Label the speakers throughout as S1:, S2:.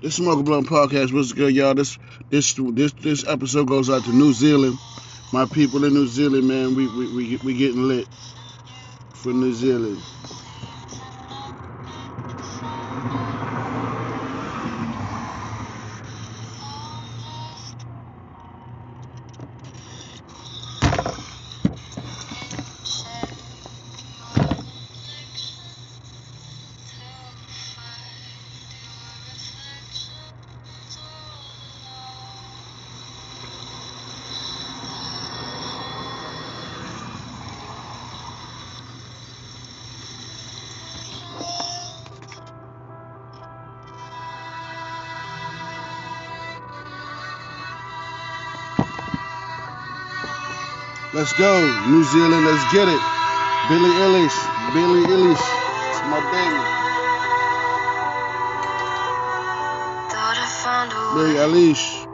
S1: This Smoke Blunt Podcast was good, y'all. This this this this episode goes out to New Zealand. My people in New Zealand, man, we we we, we getting lit for New Zealand. Let's go, New Zealand. Let's get it. Billie Eilish, Billie Eilish, it's my baby.
S2: Thought I found a
S1: Billy. Eilish.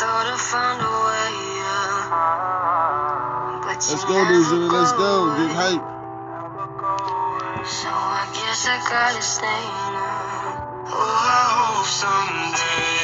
S2: Thought I found a way. Yeah.
S1: Let's go, New Zealand. Let's go. Get hype.
S2: So I guess I gotta stay now. Oh, I hope someday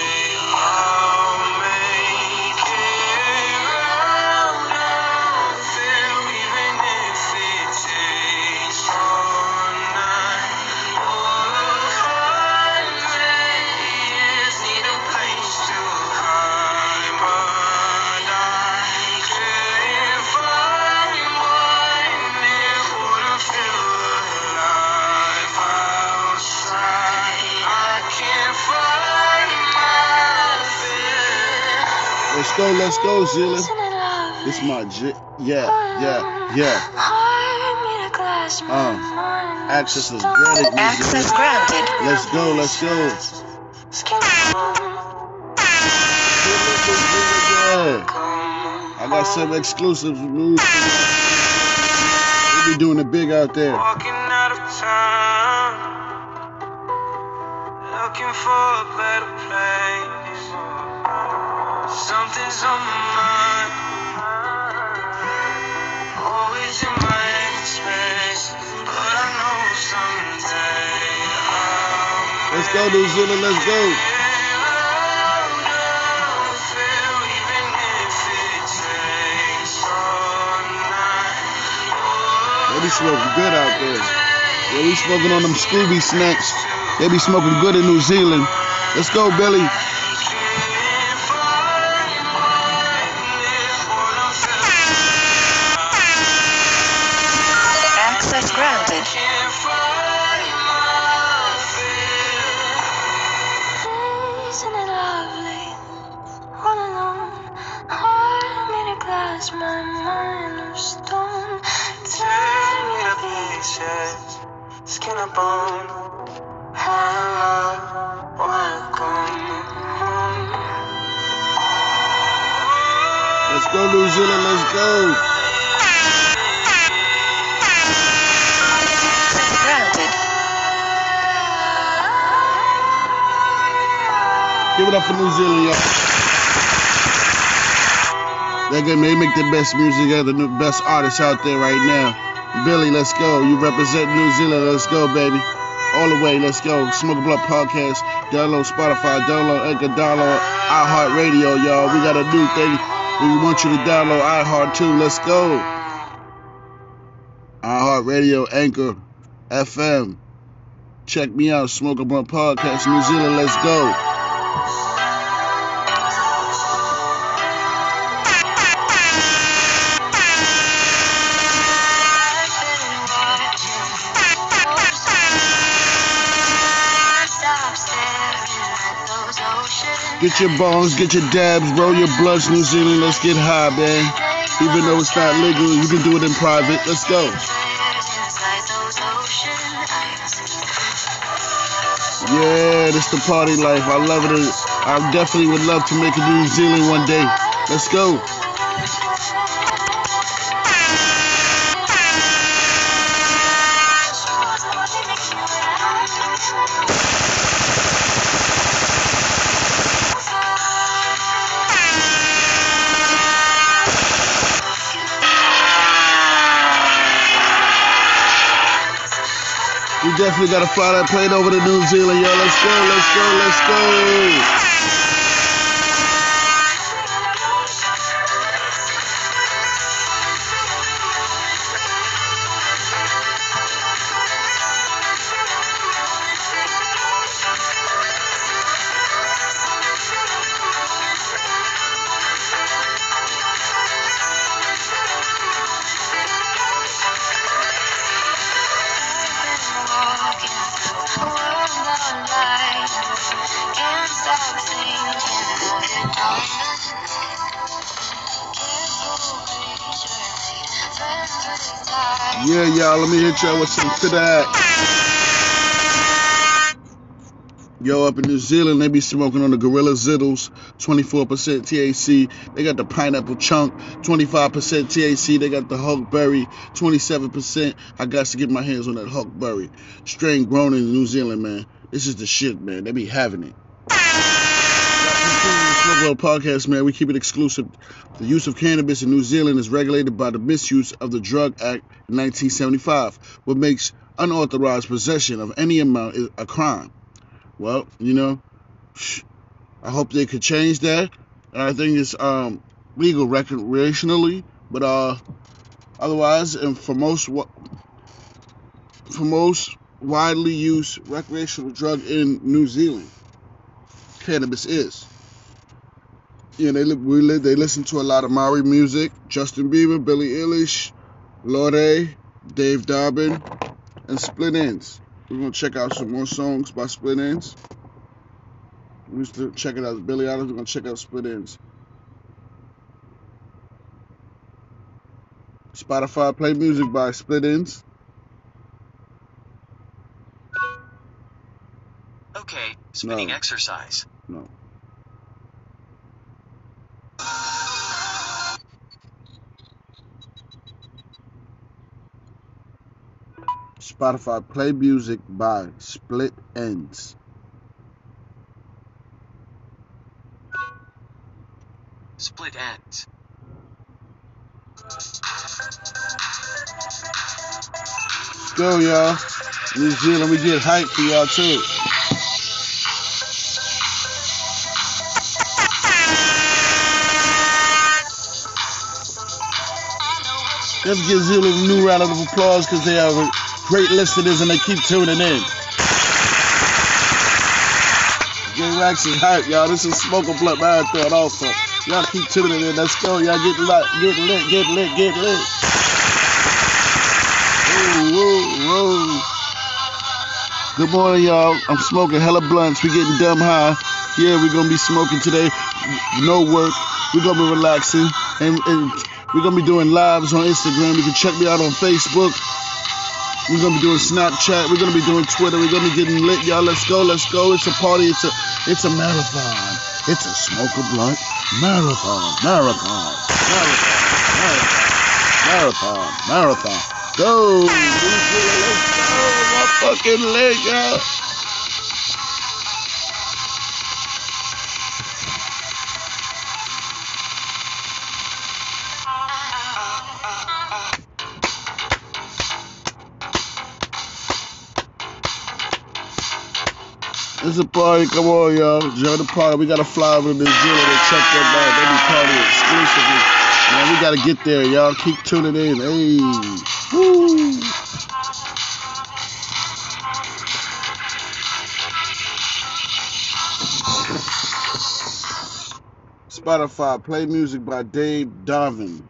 S1: Let's go. Let's go, Zealand.
S2: Isn't it lovely?
S1: This my j. Yeah, yeah, yeah.
S2: Heart made of glass, my
S1: Um, access is granted,
S3: Access
S1: Zealand.
S3: granted.
S1: Let's go. Let's go. Yeah. I got some exclusive news. We be doing it big out there. Let's go, New Zealand. Let's go. They be smoking good out there. Yeah, we smoking on them Scooby snacks. They be smoking good in New Zealand. Let's go, Billy.
S2: My mind of stone. Skin and bone. Hello, welcome home.
S1: Let's go, New Zealand. Let's go. Give it up for New Zealand, y'all. They They make the best music ever, the best artists out there right now. Billy, let's go. You represent New Zealand. Let's go, baby. All the way, let's go. Smoke Blunt Podcast. Download Spotify. Download Anchor. Download iHeartRadio, y'all. We got a new thing. We want you to download iHeart too. Let's go. iHeartRadio, Anchor, FM. Check me out. Smoke Blunt Podcast. New Zealand. Let's go. Get your bones, get your dabs, roll your blunts, New Zealand. Let's get high, man. Even though it's not legal, you can do it in private. Let's go. Yeah, this the party life. I love it. I definitely would love to make it to New Zealand one day. Let's go. Definitely gotta fly that plane over to New Zealand, yo. Let's go, let's go, let's go. Yeah, y'all, let me hit y'all with some that. Yo, up in New Zealand, they be smoking on the Gorilla Zittles, 24% THC. They got the Pineapple Chunk, 25% THC. They got the Huckberry, 27%. I got to get my hands on that Huckberry. Strain grown in New Zealand, man. This is the shit, man. They be having it. World Podcast, man. We keep it exclusive. The use of cannabis in New Zealand is regulated by the Misuse of the Drug Act 1975, what makes unauthorized possession of any amount a crime. Well, you know, I hope they could change that. And I think it's um, legal recreationally, but uh, otherwise, and for most for most widely used recreational drug in New Zealand, cannabis is. Yeah, they we they listen to a lot of Maori music, Justin Bieber, Billie Eilish, Lorde, Dave Dobbin, and Split Ends. We're gonna check out some more songs by Split Ends. We used to check it out, Billie Eilish. We're gonna check out Split Ends. Spotify play music by Split Ends.
S4: Okay, spinning
S1: No.
S4: exercise.
S1: Spotify play music by Split Ends.
S4: Split ends.
S1: Go, y'all. New Zealand, we get hype for y'all too. Let's give Zealand a new round of applause because they are great listeners and they keep tuning in. J Rax is hype, y'all. This is Smoke a Blunt Marathon also. Y'all keep tuning in. Let's go. Y'all get lit, get lit, get lit, get lit. Whoa, whoa, whoa. Good morning, y'all. I'm smoking hella blunts. We getting dumb high. Yeah, we're gonna be smoking today. No work. We're gonna be relaxing, and, and we're gonna be doing lives on Instagram. You can check me out on Facebook. We're gonna be doing Snapchat. We're gonna be doing Twitter. We're gonna be getting lit, y'all. Let's go, let's go. It's a party. It's a, it's a marathon. It's a smoke a blunt marathon, marathon, marathon, marathon, marathon. Go, go. My fucking leg, y'all. It's a party. Come on, y'all. Join the party. We got to fly over to New Zealand and check them out. They be partying exclusively. Man, we got to get there, y'all. Keep tuning in. Hey. Woo. Spotify, play music by Dave Darvin.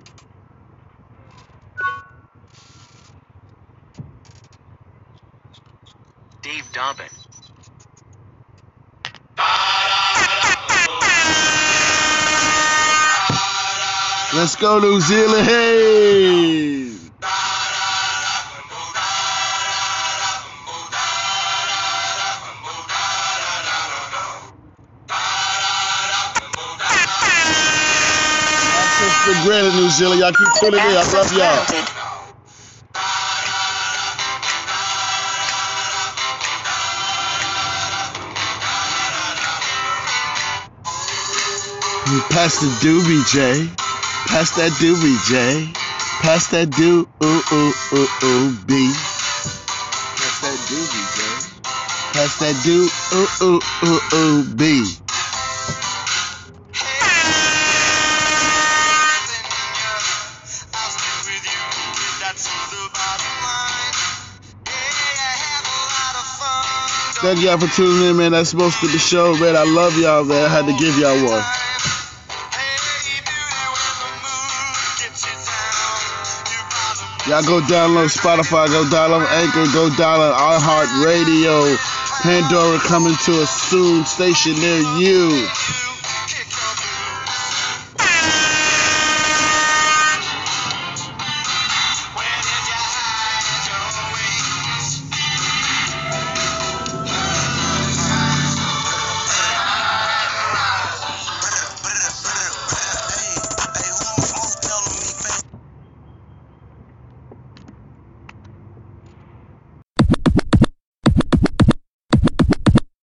S4: Dave Dobbin.
S1: Let's go, New Zealand. Hey. For granted, New Zealand. Y'all keep tuning in. I love y'all.
S3: granted.
S1: Pass the doobie, J. Pass that doobie, J. Pass that do ooh ooh ooh ooh B. Pass that doobie, Joe. Pass that dude. Ooh, ooh, ooh, ooh, B. Thank y'all for tuning in, man. That's supposed to be the show, man. I love y'all, man. I had to give y'all one. Y'all go download Spotify, go download Anchor, go download iHeartRadio. Pandora coming to a soon station near you.